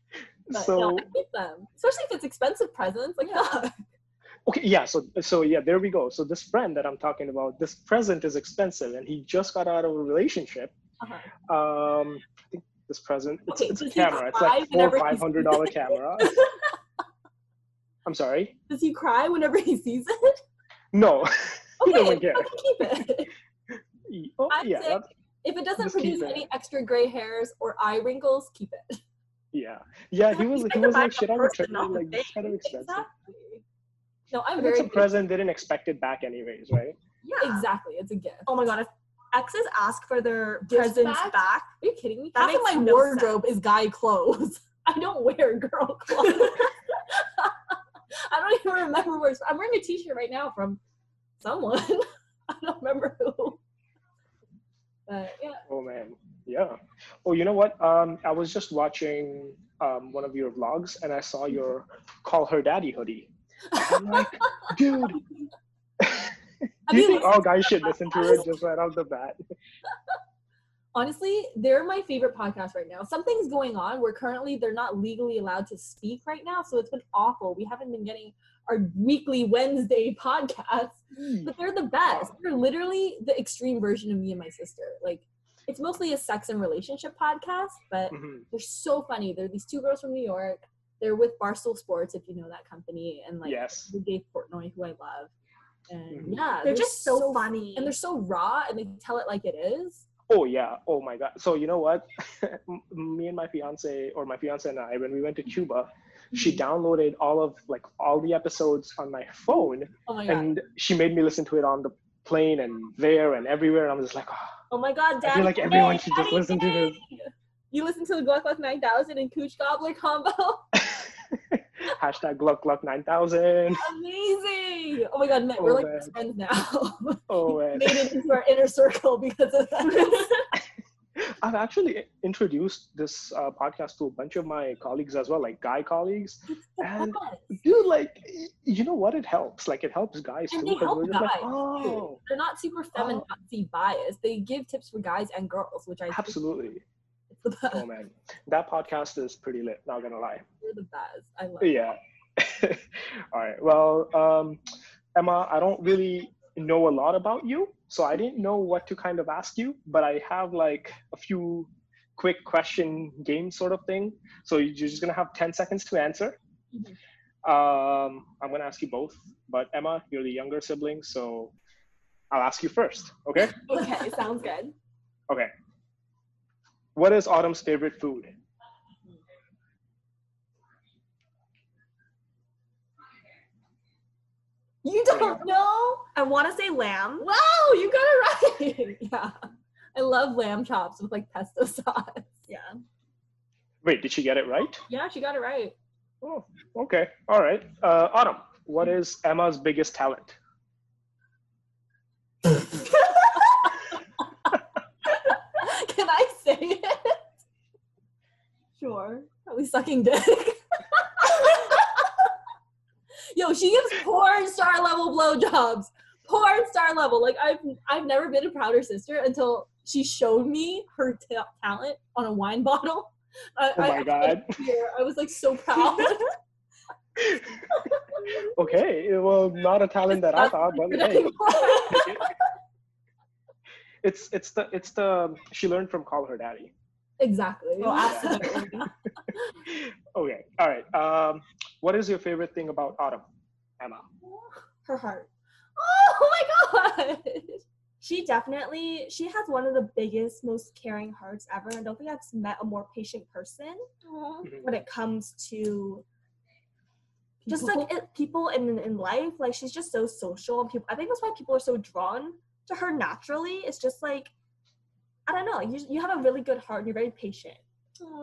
But so no, I keep them, especially if it's expensive presents. Like, yeah. okay, yeah. So so yeah, there we go. So this friend that I'm talking about, this present is expensive, and he just got out of a relationship. Uh-huh. Um, I think this present it's, Okay, it's a camera. It's like four whenever he five hundred dollar camera. I'm sorry. Does he cry whenever he sees it? No, he Okay, doesn't care. fucking keep it. Oh, I'd yeah, say- If it doesn't Just produce it. any extra gray hairs or eye wrinkles, keep it. yeah, yeah. He was he was like backup shit on person, return. not the Like this thing. kind of expensive. Exactly. No, I'm And very it's a present. They didn't expect it back anyways, right? Yeah. Exactly, it's a gift. Oh my god, if exes ask for their Gifts presents back? back, Are you kidding me? That Half of my no wardrobe is guy clothes. I don't wear girl clothes. I don't even remember where. I'm wearing a T-shirt right now from someone. I don't remember who. But yeah. Oh man, yeah. Oh, you know what? Um, I was just watching um one of your vlogs, and I saw your "Call Her Daddy" hoodie. I'm like, dude. Do you think all guys should listen to it just right off the bat? honestly, they're my favorite podcast right now. Something's going on We're currently they're not legally allowed to speak right now, so it's been awful. We haven't been getting our weekly Wednesday podcast, but they're the best. They're literally the extreme version of me and my sister. Like, it's mostly a sex and relationship podcast, but Mhm. they're so funny. They're these two girls from New York. They're with Barstool Sports, if you know that company, and like Yes. Dave Portnoy, who I love. And Mhm. yeah, they're just so, funny. and they're so raw, and they tell it like it is. Oh yeah. Oh my god. So you know what? Me and my fiance, or my fiance and I, when we went to Cuba, she downloaded all of like all the episodes on my phone, Oh my god. and she made me listen to it on the plane and there and everywhere. And I'm just like, oh, oh my god, I feel like everyone Day, should just Daddy listen to Day. this. You listen to the Gluck Gluck 9000 and Cooch Gobbler combo? Hashtag Gluck Gluck 9000. Amazing! Oh my god, Matt, Oh, we're like man. friends now. Oh man. Made it into our inner circle because of that. I've actually introduced this uh, podcast to a bunch of my colleagues as well, like guy colleagues. And dude, like, you know what? It helps. Like, it helps guys And too. they help we're like, guys, oh, They're not super feminazi biased. They give tips for guys and girls, which I absolutely. is the best. Oh man, that podcast is pretty lit. Not gonna lie. You're the best. I love. Yeah. All right. Well, um, Emma, I don't really know a lot about you, so I didn't know what to kind of ask you, but I have like a few quick question game sort of thing. So you're just gonna have 10 seconds to answer. Mhm. Um, I'm gonna ask you both, but Emma, you're the younger sibling, so I'll ask you first. Okay. Okay, sounds good. Okay. What is Autumn's favorite food? You don't know? I want to say lamb. Wow, you got it right. yeah. I love lamb chops with like pesto sauce. Yeah. Wait, did she get it right? Yeah, she got it right. Oh, okay. All right. Uh, Autumn, what is Emma's biggest talent? Can I say it? Sure. Probably sucking dick. Yo, she gives porn star level blowjobs. Porn star level. Like I've I've never been a prouder sister until she showed me her ta- talent on a wine bottle. I, Oh my I, god. I was like so proud. okay, well, not a talent that I thought, but hey, it's it's the it's the she learned from Call Her Daddy. Exactly. Oh, absolutely. Okay, all right. Um, what is your favorite thing about Autumn, Emma? Her heart. Oh my god. She definitely she has one of the biggest, most caring hearts ever. I don't think I've met a more patient person when it comes to just like it, people in in life. Like she's just so social, and people. I think that's why people are so drawn to her naturally. It's just like I don't know. You you have a really good heart. and You're very patient,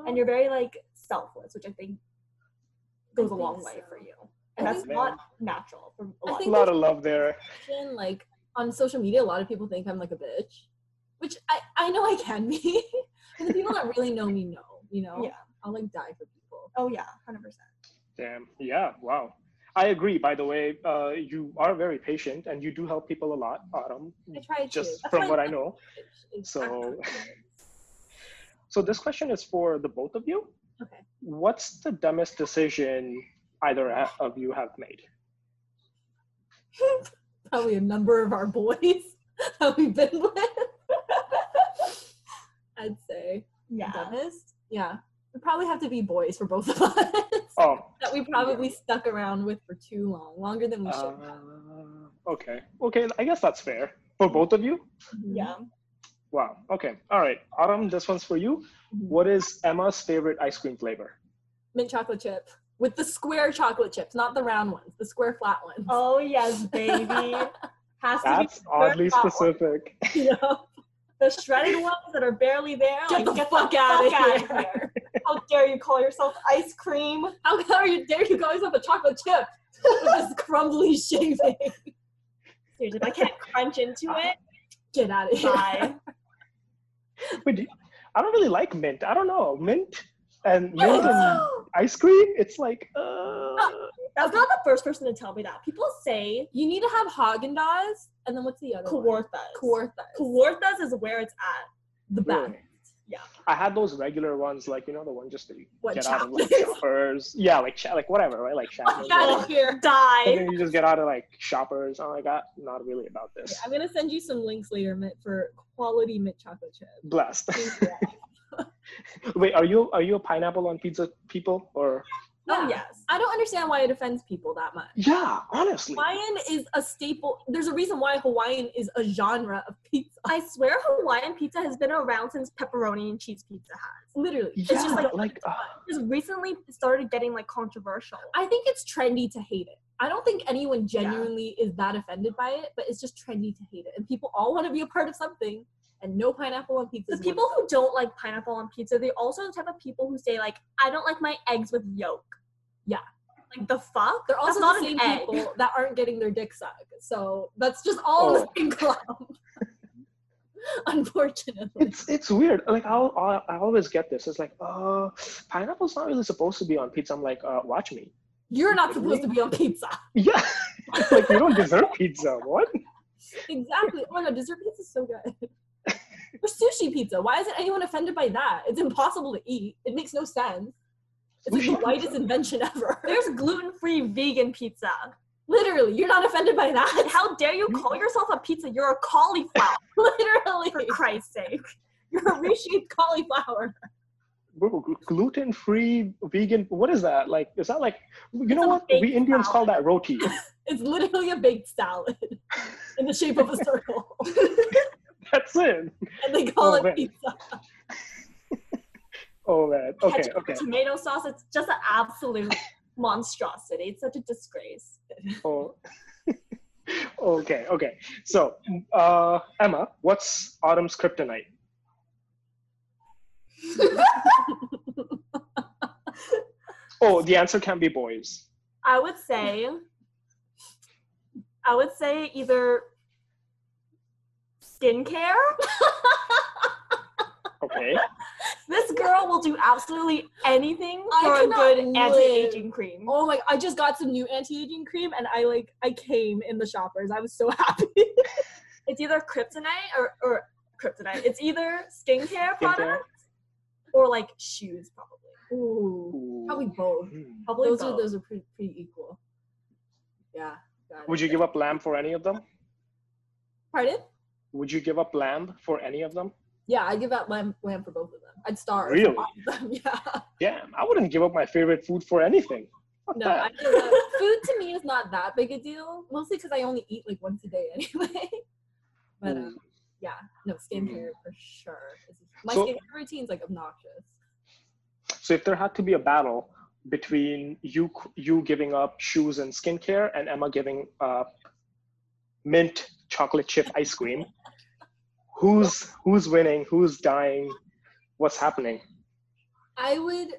and you're very like selfless, which I think goes a I long think way for you. And I that's think- not natural for a I lot. think A lot of love there. Often, like on social media, a lot of people think I'm like a bitch, which I I know I can be. but the people that really know me know, you know. Yeah. I'll like die for people. oh yeah, hundred percent. Damn. Yeah. Wow. I agree. By the way, uh, you are very patient and you do help people a lot, Autumn. I try to. Just That's from what I know. a bitch, is So- So this question is for the both of you. Okay. What's the dumbest decision either of you have made? probably a number of our boys that we've been with. I'd say Yeah. dumbest. Yeah. It probably have to be boys for both of us. Oh, that we probably stuck around with for too long, longer than we should. have. uh, okay. Okay. I guess that's fair for both of you. Mhm. Yeah. Wow. Okay. All right. Autumn, this one's for you. Mhm. What is Emma's favorite ice cream flavor? mint chocolate chip with the square chocolate chips, not the round ones, the square flat ones. Oh yes, baby. Has to That's be oddly that one. specific. Yeah. The shredded ones that are barely there. Get like, the fuck outta outta here. How dare you call yourself ice cream? How dare you dare you call yourself a chocolate chip with this crumbly shaving? Seriously, if I can't crunch into it, Get out of here. bye. Wait, do you- I don't really like mint. I don't know. Mint and mint and ice cream. It's like, uh, That's not the first person to tell me that. People say You need to have Haagen Dazs, and then what's the other one? Kawarthas. Kawarthas. Kawarthas is where it's at. The best. really. I had those regular ones, like you know, the one just that you What, get out of like shoppers. Yeah, like cha- like whatever, right? Like oh shoppers. Get out of here. And Die. then you just get out of like shoppers. Oh my god, not really about this. Yeah, I'm gonna send you some links later mint for quality mint chocolate chip. Blessed. Wait, are you are you a pineapple on pizza people or? Oh Yeah. yes. I don't understand why it offends people that much. Yeah, honestly. Hawaiian is a staple. There's a reason why Hawaiian is a genre of pizza. I swear Hawaiian pizza has been around since pepperoni and cheese pizza has. Literally. Yeah, It's just like, like uh, just recently started getting like controversial. I think it's trendy to hate it. I don't think anyone genuinely is that offended by it, but it's just trendy to hate it. And people all want to be a part of something, and no pineapple on pizza. The people who don't like pineapple on pizza, they're also the type of people who say like, I don't like my eggs with yolk. Yeah. Like the fuck? They're also That's not the an same people that aren't getting their dick sucked. So that's just all Oh. the same clump. Unfortunately. it's it's weird. Like I'll, I'll I always get this. It's like, uh, pineapple's not really supposed to be on pizza. I'm like, uh, watch me. You're not supposed to be on pizza. Yeah, like you don't deserve pizza. What? Exactly. Oh my god, dessert pizza is so good. Or sushi pizza. Why isn't anyone offended by that? It's impossible to eat. It makes no sense. It's like the whitest invention ever. There's gluten-free vegan pizza. Literally, you're not offended by that. how dare you call yourself a pizza? You're a cauliflower, Literally, for Christ's sake. you're a reshaped cauliflower. Bro, gluten free vegan. What is that? Like, is that like you know what? We Indians call that roti. It's literally a baked salad in the shape of a circle, That's it. and they call Oh, it man. pizza. Oh man. Okay. Ketchup, Okay. Tomato sauce, it's just an absolute monstrosity. It's such a disgrace. Oh. okay. Okay. So, uh, Emma, what's Autumn's kryptonite? Oh, the answer can be boys. I would say I would say either skincare. Okay. This girl will do absolutely anything for a good anti-aging cream. Oh my! I just got some new anti-aging cream, and I like I came in the shoppers. I was so happy. It's either kryptonite or, or kryptonite. It's either skincare Skincare. products or like shoes, probably. Ooh, Ooh. probably both. Hmm. Probably Those are both. those are pretty pretty equal. Yeah. Would you give up lamb for any of them? Pardon? Would you give up lamb for any of them? Yeah, I give up lamb lamb for both of them. I'd starve. Really? all of them. Yeah. Damn, I wouldn't give up my favorite food for anything. Fuck No, that. I that food to me is not that big a deal. Mostly because I only eat like once a day anyway. but um, yeah, no skincare for sure. My So- skincare routine's like obnoxious. So if there had to be a battle between you you giving up shoes and skincare and Emma giving up mint chocolate chip ice cream, who's who's winning? Who's dying? What's happening? I would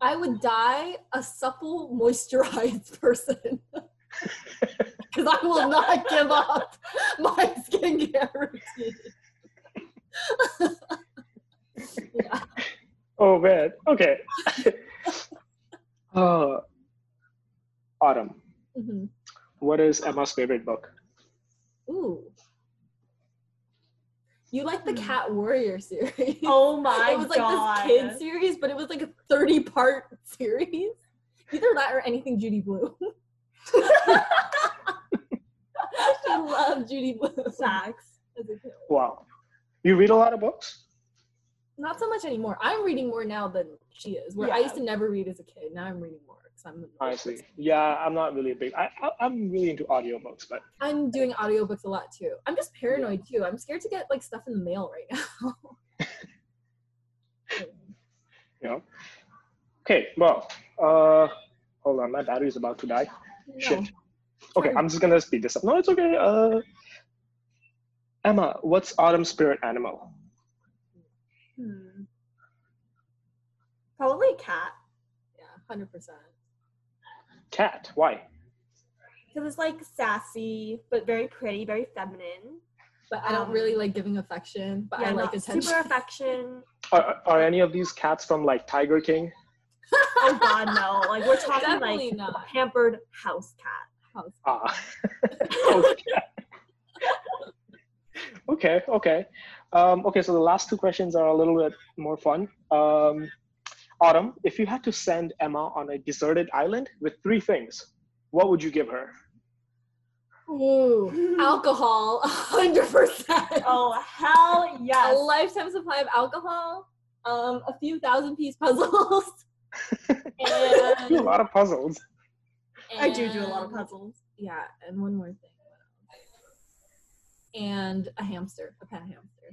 I would die a supple, moisturized person. Because I will not give up my skincare routine. yeah. Oh man. Okay. uh, Autumn. Mhm. What is Emma's favorite book? Ooh. You like the Hmm. Cat Warrior series. Oh my god. it was like god. this kid series, but it was like a 30 part series. Either that or anything Judy Blume. I love Judy Blume. Facts. as a kid. Wow. You read a lot of books? Not so much anymore. I'm reading more now than she is. Where I used to never read as a kid. Now I'm reading more because I'm. an I old see. person. Yeah, I'm not really a big. I, I I'm really into audiobooks, but I'm doing audiobooks a lot too. I'm just paranoid too. I'm scared to get like stuff in the mail right now. you know. Okay. Well. Uh. Hold on. My battery's about to die. Shit. Okay. I'm just gonna speed this up. No, it's okay. Uh. Emma, what's autumn spirit animal? Hmm. Probably cat. Yeah, hundred percent. Cat. Why? Because it's like sassy, but very pretty, very feminine. But I don't Um, really like giving affection. But I like attention. Super affection. Are, are any of these cats from like Tiger King? Oh god, no. Like we're talking Definitely like not. pampered house cat. House. Ah. okay. okay. Okay. Um, okay. So the last two questions are a little bit more fun. Um, Autumn, if you had to send Emma on a deserted island with three things, what would you give her? Ooh, alcohol, hundred percent. Oh hell yeah. A lifetime supply of alcohol, um, a few thousand piece puzzles, a lot of puzzles. I do do a lot of puzzles. Yeah, and one more thing. And a hamster, a pet hamster.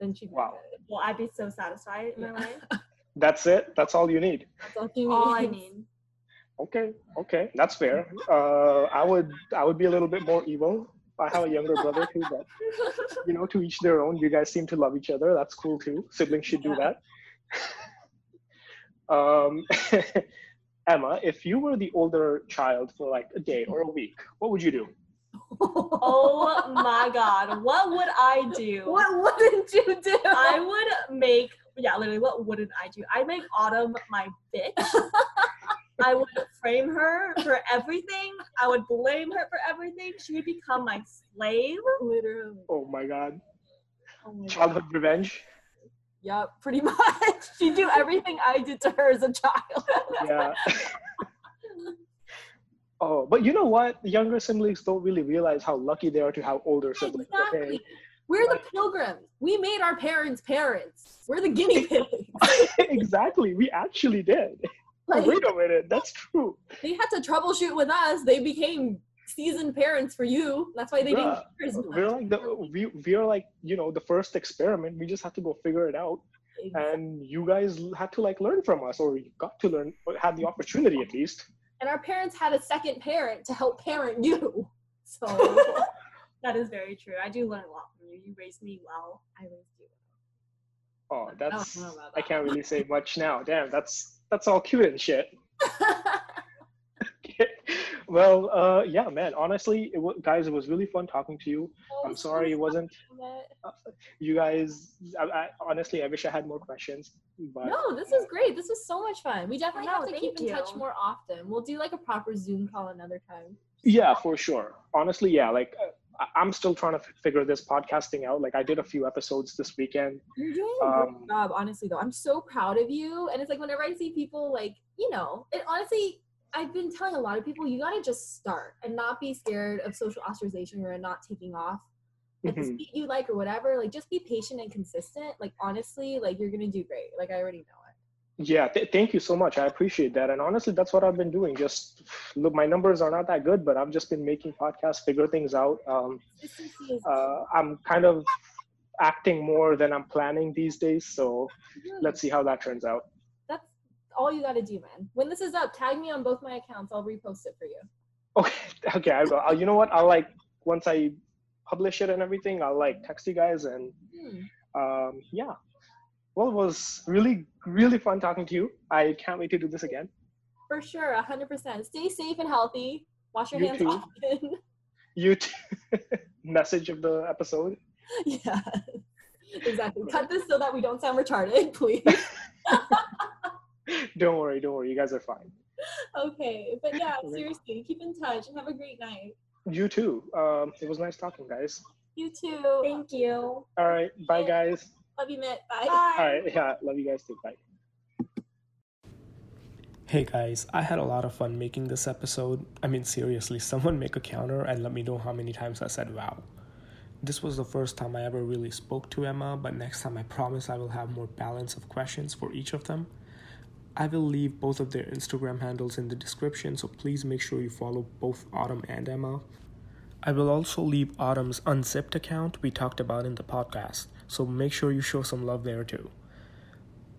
Then she'd be Wow. Well, I'd be so satisfied in my life. That's it. That's all you need. That's all she All I need. Okay. Okay. That's fair. Uh, I would. I would be a little bit more evil. I have a younger brother too, but you know, to each their own. You guys seem to love each other. That's cool too. Siblings should do that. um, Emma, if you were the older child for like a day or a week, what would you do? Oh my god. What would I do? What wouldn't you do? I would make yeah, literally what wouldn't I do? I'd make Autumn my bitch. I would frame her for everything. I would blame her for everything. She would become my slave. literally. Oh my god. Oh my God. Childhood revenge. Yeah, pretty much. She'd do everything I did to her as a child. Yeah. oh, but you know what? Younger siblings don't really realize how lucky they are to have older siblings. exactly. Okay. We're the pilgrims. We made our parents parents. We're the guinea pigs. exactly. We actually did. Oh, like, Wait a minute. That's true. they had to troubleshoot with us. They became seasoned parents for you. That's why they Yeah. didn't care as much. We're like the we we're like you know the first experiment. We just had to go figure it out, and you guys had to like learn from us, or you got to learn, or had the opportunity at least. and our parents had a second parent to help parent you. So That is very true. I do learn a lot from you. You raised me well. I raised you. Oh, that's know about I can't really say much now. Damn, that's that's all cute and shit. Well, uh, yeah, man. Honestly, it was, guys, it was really fun talking to you. Oh, I'm sorry it wasn't. Emmett. You guys, I, I, honestly, I wish I had more questions, but No, this is great. This was so much fun. We definitely No, have to keep thank in touch more often. We'll do like a proper Zoom call another time. yeah, for sure. Honestly, yeah, like uh, I- I'm still trying to figure this podcasting out. Like I did a few episodes this weekend. You're doing a Um, great job, honestly, though. I'm so proud of you. And it's like whenever I see people, like, you know, it honestly, I've been telling a lot of people, you got to just start and not be scared of social ostracization or not taking off at the speed you like or whatever. Like, just be patient and consistent. Like, honestly, like, you're going to do great. Like, I already know. Yeah, th- thank you so much. I appreciate that. And honestly, that's what I've been doing. Just look, my numbers are not that good, but I've just been making podcasts, figure things out. Um, uh, I'm kind of acting more than I'm planning these days. So let's see how that turns out. That's all you got to do, man. When this is up, tag me on both my accounts. I'll repost it for you. Okay, okay. I will. I'll, you know what? I'll like once I publish it and everything. I'll like text you guys and Hmm. um, yeah. Well, it was really really fun talking to you. I can't wait to do this again. For sure, 100%. Stay safe and healthy. Wash your You hands too. often. You too. message of the episode. yeah, exactly. Cut this so that we don't sound retarded, please. don't worry, don't worry. You guys are fine. okay, but yeah, seriously, keep in touch and have a great night. You too. Um, it was nice talking, guys. You too. Thank you. All right, bye, guys. Love you, Mitt. Bye. Bye. All right, yeah, love you guys too. Bye. Hey guys, I had a lot of fun making this episode. I mean, seriously, someone make a counter and let me know how many times I said wow. This was the first time I ever really spoke to Emma, but next time I promise I will have more balance of questions for each of them. I will leave both of their Instagram handles in the description, so please make sure you follow both Autumn and Emma. I will also leave Autumn's unzipped account we talked about in the podcast, so make sure you show some love there too.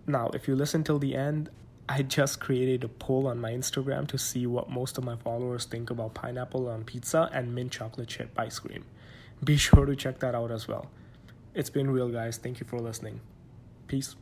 Now, if you listen till the end, I just created a poll on my Instagram to see what most of my followers think about pineapple on pizza and mint chocolate chip ice cream. Be sure to check that out as well. It's been real, guys. Thank you for listening. Peace.